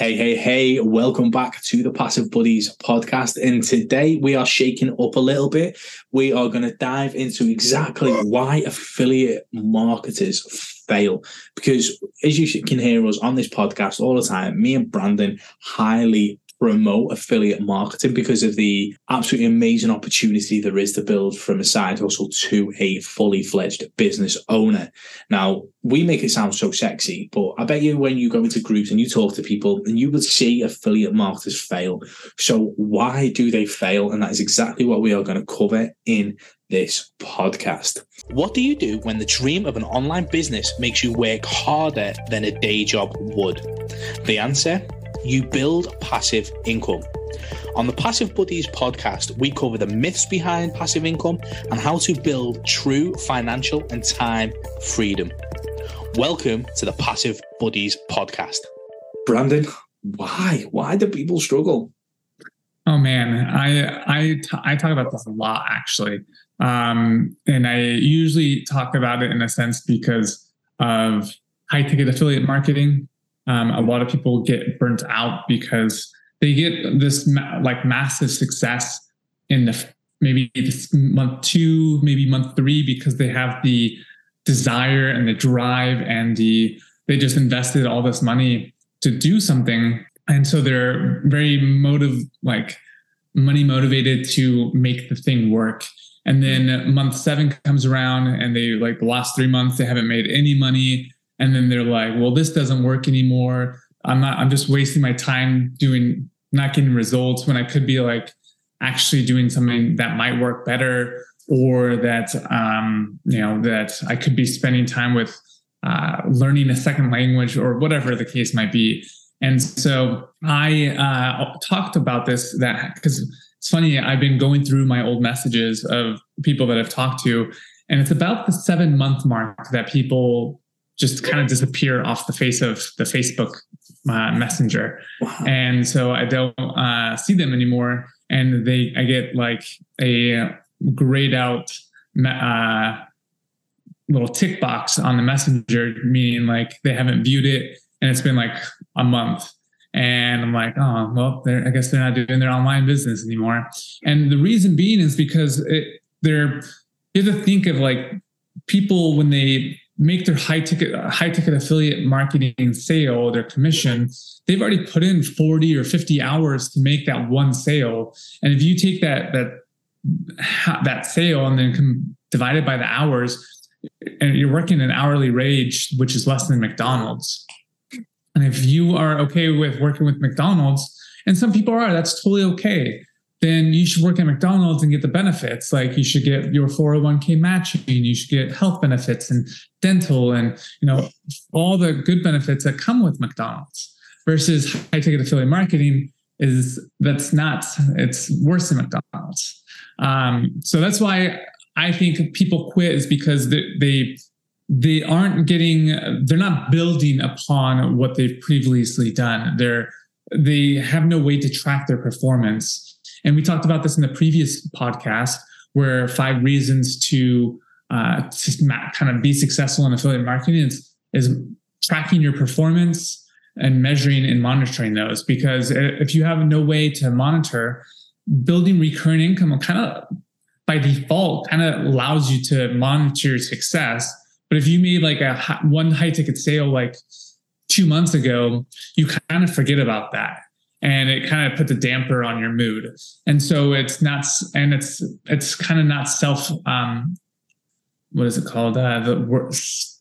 Hey, hey, hey, welcome back to the Passive Buddies podcast. And today we are shaking up a little bit. We are going to dive into exactly why affiliate marketers fail. Because as you can hear us on this podcast all the time, me and Brandon highly promote affiliate marketing because of the absolutely amazing opportunity there is to build from a side hustle to a fully fledged business owner. Now, we make it sound so sexy, but I bet you when you go into groups and you talk to people and you would see affiliate marketers fail. So, why do they fail? And that is exactly what we are going to cover in this podcast. What do you do when the dream of an online business makes you work harder than a day job would? The answer you build passive income. On the Passive Buddies podcast, we cover the myths behind passive income and how to build true financial and time freedom. Welcome to the Passive Buddies podcast. Brandon, why? Why do people struggle? Oh man, I I, t- I talk about this a lot actually, um, and I usually talk about it in a sense because of high ticket affiliate marketing um, a lot of people get burnt out because they get this ma- like massive success in the maybe this month two, maybe month three, because they have the desire and the drive and the they just invested all this money to do something, and so they're very motive like money motivated to make the thing work. And then month seven comes around, and they like the last three months they haven't made any money and then they're like well this doesn't work anymore. I'm not i'm just wasting my time doing not getting results when i could be like actually doing something that might work better or that um, you know that i could be spending time with uh, learning a second language or whatever the case might be. And so i uh, talked about this that because it's funny i've been going through my old messages of people that i've talked to and it's about the seven month mark that people just kind of disappear off the face of the Facebook uh, Messenger, wow. and so I don't uh, see them anymore. And they, I get like a grayed out uh, little tick box on the Messenger, meaning like they haven't viewed it, and it's been like a month. And I'm like, oh, well, I guess they're not doing their online business anymore. And the reason being is because it, they're, you have to think of like people when they make their high ticket high ticket affiliate marketing sale their commission they've already put in 40 or 50 hours to make that one sale. And if you take that that that sale and then divide it by the hours and you're working an hourly wage which is less than mcdonald's. And if you are okay with working with mcdonald's and some people are that's totally okay then you should work at McDonald's and get the benefits. Like you should get your 401k matching, you should get health benefits and dental and you know all the good benefits that come with McDonald's versus high ticket affiliate marketing is that's not it's worse than McDonald's. Um, so that's why I think people quit is because they, they they aren't getting they're not building upon what they've previously done. They're they have no way to track their performance and we talked about this in the previous podcast, where five reasons to uh, to kind of be successful in affiliate marketing is is tracking your performance and measuring and monitoring those. Because if you have no way to monitor, building recurring income kind of by default kind of allows you to monitor your success. But if you made like a one high ticket sale like two months ago, you kind of forget about that and it kind of puts a damper on your mood. And so it's not and it's it's kind of not self um what is it called? Uh the word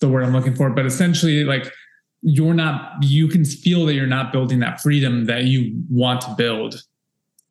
the word i'm looking for but essentially like you're not you can feel that you're not building that freedom that you want to build.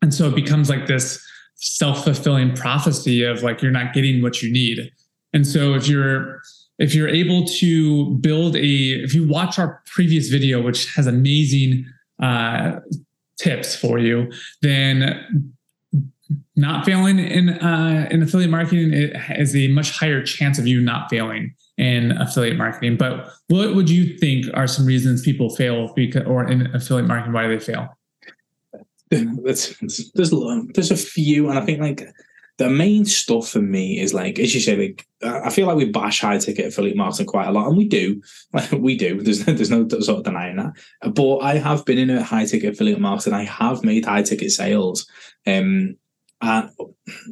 And so it becomes like this self-fulfilling prophecy of like you're not getting what you need. And so if you're if you're able to build a if you watch our previous video which has amazing uh, tips for you, then not failing in uh, in affiliate marketing is a much higher chance of you not failing in affiliate marketing. But what would you think are some reasons people fail because, or in affiliate marketing why they fail? There's, there's there's a few, and I think like the main stuff for me is like, as you say, like I feel like we bash high ticket affiliate marketing quite a lot, and we do, like we do. There's there's no sort of denying that. But I have been in a high ticket affiliate marketing. I have made high ticket sales. Um, and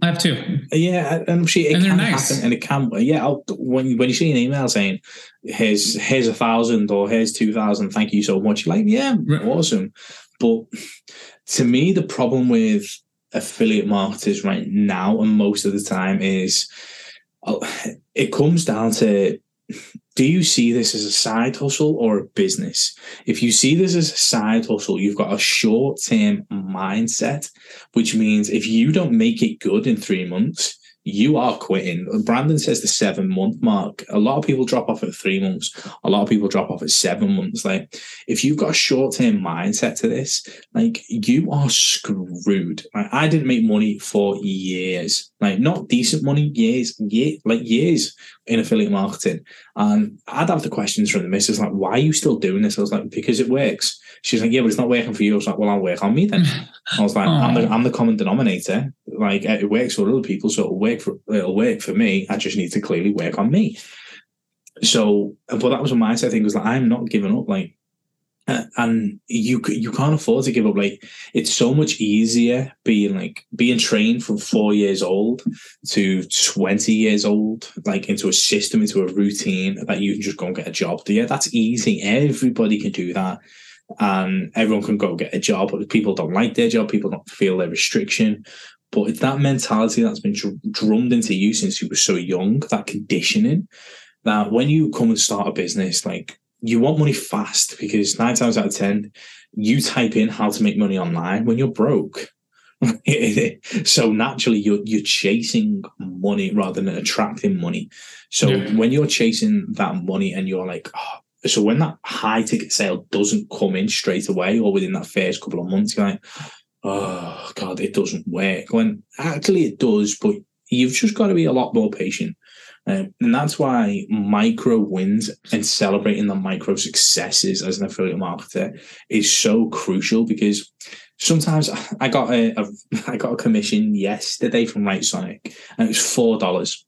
I have two. Yeah, and she it And they're can nice. happen, and it can. Yeah, I'll, when when you see an email saying, "Here's here's a thousand or here's two thousand, thank you so much," you're like, "Yeah, Right. awesome." But to me, the problem with affiliate marketers right now and most of the time is uh, it comes down to do you see this as a side hustle or a business? If you see this as a side hustle, you've got a short term mindset, which means if you don't make it good in three months, you are quitting. Brandon says the seven month mark. A lot of people drop off at three months. A lot of people drop off at seven months. Like, if you've got a short term mindset to this, like you are screwed. Like, I didn't make money for years, like not decent money, years, year, like years in affiliate marketing. And I'd have the questions from the missus like, why are you still doing this? I was like, because it works. She's like, yeah, but it's not working for you. I was like, well, I'll work on me then. I was like, I'm the, I'm the common denominator. Like it works for other people, so it'll work for it'll work for me. I just need to clearly work on me. So, but that was a mindset thing. Was like I'm not giving up. Like, and you you can't afford to give up. Like, it's so much easier being like being trained from four years old to twenty years old, like into a system, into a routine that you can just go and get a job. Yeah, that's easy. Everybody can do that and everyone can go get a job. But people don't like their job. People don't feel their restriction. But it's that mentality that's been dr- drummed into you since you were so young. That conditioning that when you come and start a business, like you want money fast because nine times out of ten, you type in how to make money online when you're broke. so naturally, you're you're chasing money rather than attracting money. So Yeah. when you're chasing that money and you're like, oh, so when that high ticket sale doesn't come in straight away or within that first couple of months, you're like, oh god, it doesn't work. When actually it does, but you've just got to be a lot more patient. Um, and that's why micro wins and celebrating the micro successes as an affiliate marketer is so crucial because sometimes I got a, a I got a commission yesterday from Writesonic and it was four dollars.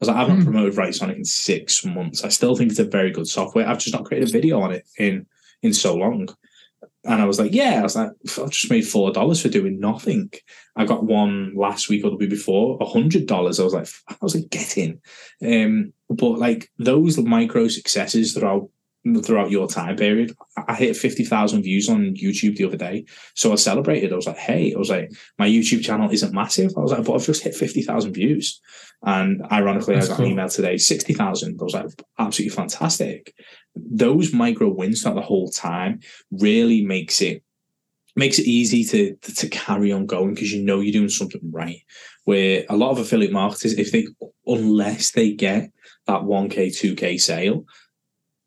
I was like, I've not Hmm. promoted Writesonic in six months. I still think it's a very good software. I've just not created a video on it in in so long. And I was like, yeah, I was like, I've just made four dollars for doing nothing. I got one last week or the week before, a hundred dollars. I was like, I was like, get in. Um, but like those micro successes throughout throughout your time period, I- hit fifty thousand views on YouTube the other day. So I celebrated. I was like, hey, I was like, my YouTube channel isn't massive. I was like, but I've just hit fifty thousand views. And ironically, That's I got cool. an email today, sixty thousand. I was like, absolutely fantastic. Those micro wins throughout the whole time really makes it makes it easy to to carry on going because you know you're doing something right. Where a lot of affiliate marketers, if they unless they get that 1k, 2k sale,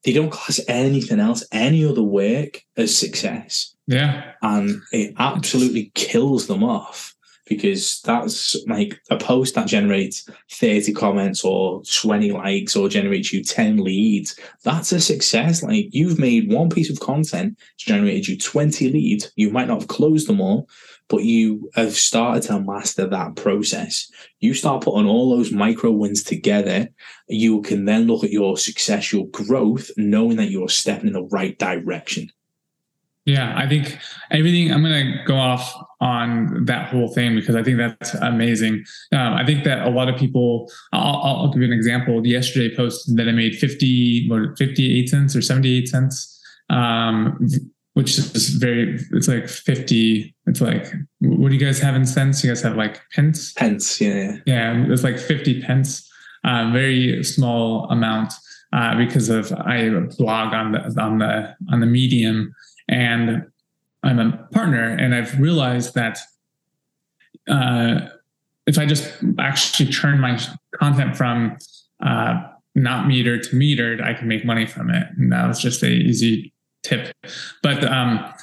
they don't class anything else, any other work as success. Yeah. And it absolutely kills them off because that's like a post that generates 30 comments or 20 likes or generates you 10 leads. That's a success. Like you've made one piece of content, it's generated you 20 leads. You might not have closed them all, but you have started to master that process. You start putting all those micro wins together. You can then look at your success, your growth, knowing that you're stepping in the right direction. Yeah, I think everything. I'm going to go off on that whole thing because I think that's amazing. Um, I think that a lot of people. I'll, I'll give you an example. Yesterday, posted that I made fifty, what, fifty-eight cents or seventy-eight cents, um, which is very. It's like fifty. It's like what do you guys have in cents? You guys have like pence. Hence, yeah. Yeah, it's like 50 pence, uh, very small amount uh, because of I blog on the on the on the medium and I'm a partner and I've realized that uh, if I just actually turn my content from uh, not metered to metered, I can make money from it. And that was just a easy tip. But um,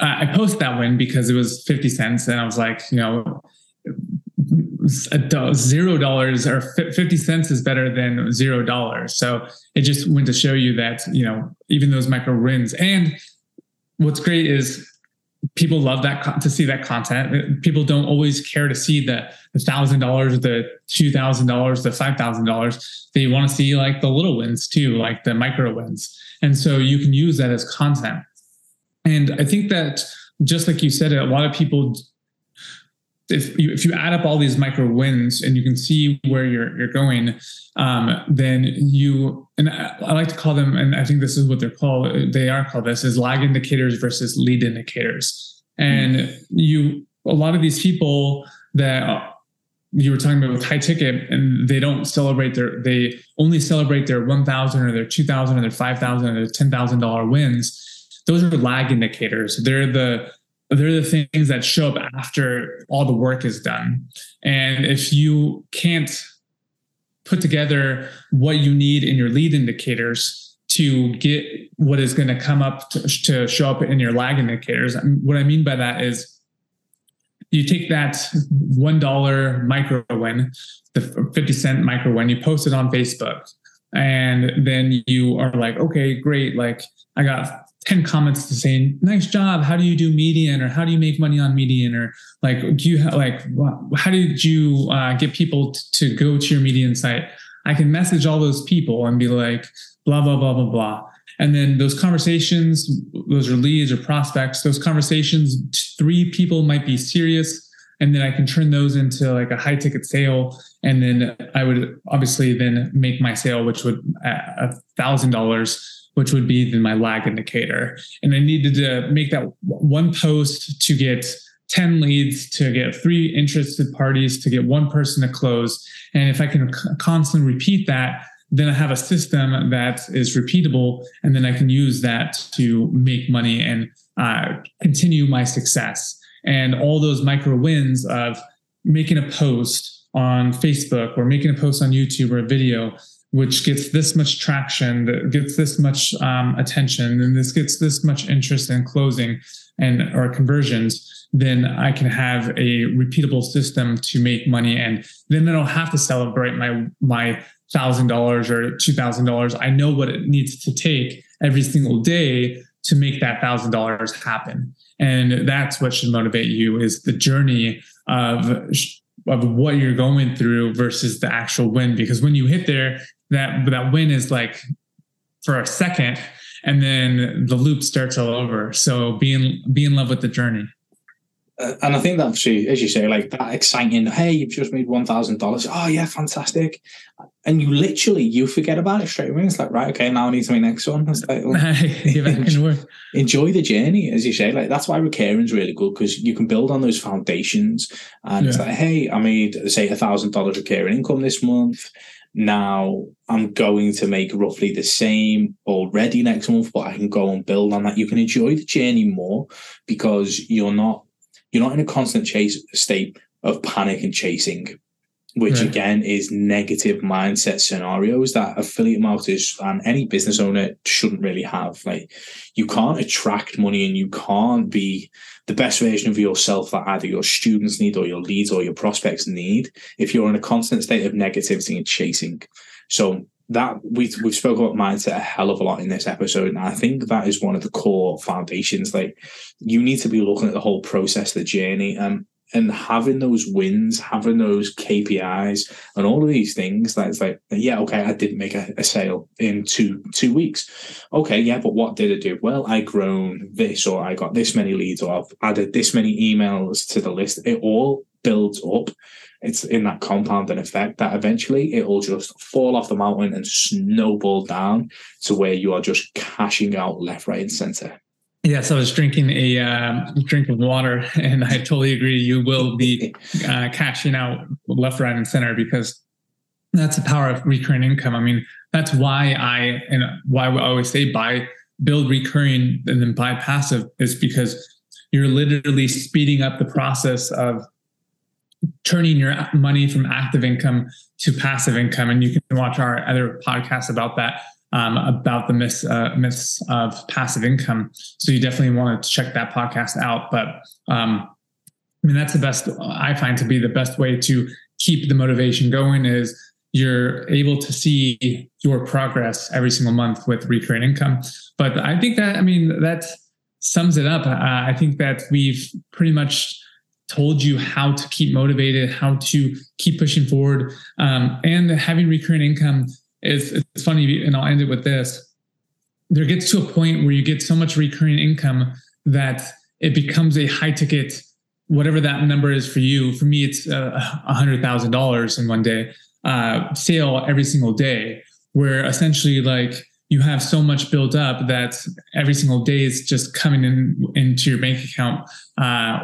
I, I posted that one because it was 50 cents and I was like, you know, zero dollars or 50 cents is better than zero dollars. So it just went to show you that, you know, even those micro wins. And what's great is people love that to see that content. People don't always care to see the thousand dollars, the two thousand dollars, the five thousand dollars. They want to see like the little wins too, like the micro wins. And so you can use that as content. And I think that just like you said, a lot of people if you if you add up all these micro wins and you can see where you're you're going, um, then you and I, I, like to call them, and I think this is what they're called. They are called this is lag indicators versus lead indicators. And mm-hmm. you a lot of these people that you were talking about with high ticket and they don't celebrate their they only celebrate their 1000 or their 2000 or their 5000 or their $10000 wins those are lag indicators they're the they're the things that show up after all the work is done. And if you can't put together what you need in your lead indicators to get what is going to come up to, to show up in your lag indicators, what I mean by that is you take that $1 micro win, the 50 cent micro win, you post it on Facebook. And then you are like, okay, great. Like I got 10 comments to say, nice job. How do you do Medium or how do you make money on Medium? Or like, do you like, how did you uh, get people t- to go to your Medium site? I can message all those people and be like, blah, blah, blah, blah, blah. And then those conversations, those are leads or prospects, those conversations, three people might be serious. And then I can turn those into like a high ticket sale. And then I would obviously then make my sale, which would a thousand dollars which would be then my lag indicator. And I needed to make that one post to get 10 leads, to get three interested parties, to get one person to close. And if I can constantly repeat that, then I have a system that is repeatable, and then I can use that to make money and uh, continue my success. And all those micro wins of making a post on Facebook or making a post on YouTube or a video which gets this much traction, that gets this much um, attention, and this gets this much interest in closing and or conversions, then I can have a repeatable system to make money, and then I don't have to celebrate my my thousand dollars or two thousand dollars. I know what it needs to take every single day to make that thousand dollars happen, and that's what should motivate you is the journey of of what you're going through versus the actual win. Because when you hit there that that win is like for a second and then the loop starts all over. So be in be in love with the journey uh, and I think that actually, as you say, like that exciting. Hey, you've just made one thousand dollars. Oh yeah, fantastic! And you literally you forget about it straight away. It's like right, okay, now I need to my next one. It's like well, enjoy, enjoy, the journey, as you say. Like that's why recurring is really good because you can build on those foundations. And yeah. it's like, hey, I made say a thousand dollars recurring income this month now I'm going to make roughly the same already next month, but I can go and build on that. You can enjoy the journey more because you're not you're not in a constant chase state of panic and chasing, which right. again is negative mindset scenarios that affiliate marketers and any business owner shouldn't really have. Like you can't attract money and you can't be the best version of yourself that either your students need or your leads or your prospects need if you're in a constant state of negativity and chasing. So that we we've spoke about mindset a hell of a lot in this episode, and I think that is one of the core foundations. Like you need to be looking at the whole process, the journey, and and having those wins, having those KPIs, and all of these things. That's like, yeah, okay, I didn't make a, a, sale in two two weeks. Okay, yeah, but what did I do? Well, I grown this, or I got this many leads, or I've added this many emails to the list. It all builds up. It's in that compounding effect that eventually it will just fall off the mountain and snowball down to where you are just cashing out left, right, and center. Yes, I was drinking a uh, drink of water, and I totally agree. You will be uh, cashing out left, right, and center because that's the power of recurring income. I mean, that's why I and why I always say buy, build recurring, and then buy passive is because you're literally speeding up the process of turning your money from active income to passive income. And you can watch our other podcasts about that um, about the myths, uh, myths of passive income. So you definitely want to check that podcast out. But um, I mean, that's the best I find to be the best way to keep the motivation going is you're able to see your progress every single month with recurring income. But I think that, I mean, that sums it up. Uh, I think that we've pretty much told you how to keep motivated, how to keep pushing forward, um, and having recurring income is it's funny. And I'll end it with this: there gets to a point where you get so much recurring income that it becomes a high ticket, whatever that number is for you. For me, it's uh, a hundred thousand dollars in one day uh, sale every single day, where essentially like you have so much built up that every single day is just coming in into your bank account. Uh,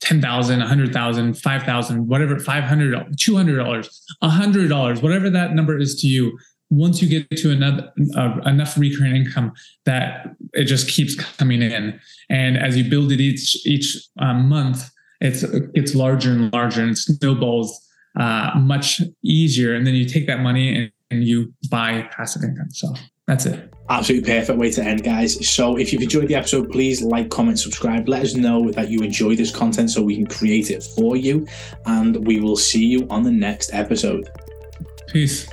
10,000, 100,000, 5,000, whatever, $500, $200, $100, whatever that number is to you, once you get to another uh, enough recurring income that it just keeps coming in. And as you build it each each um, month it's it gets larger and larger and snowballs uh, much easier. And then you take that money and, and you buy passive income. So that's it Absolutely perfect way to end, guys. So, if you've enjoyed the episode, please like, comment, subscribe. Let us know that you enjoy this content so we can create it for you. And we will see you on the next episode. Peace.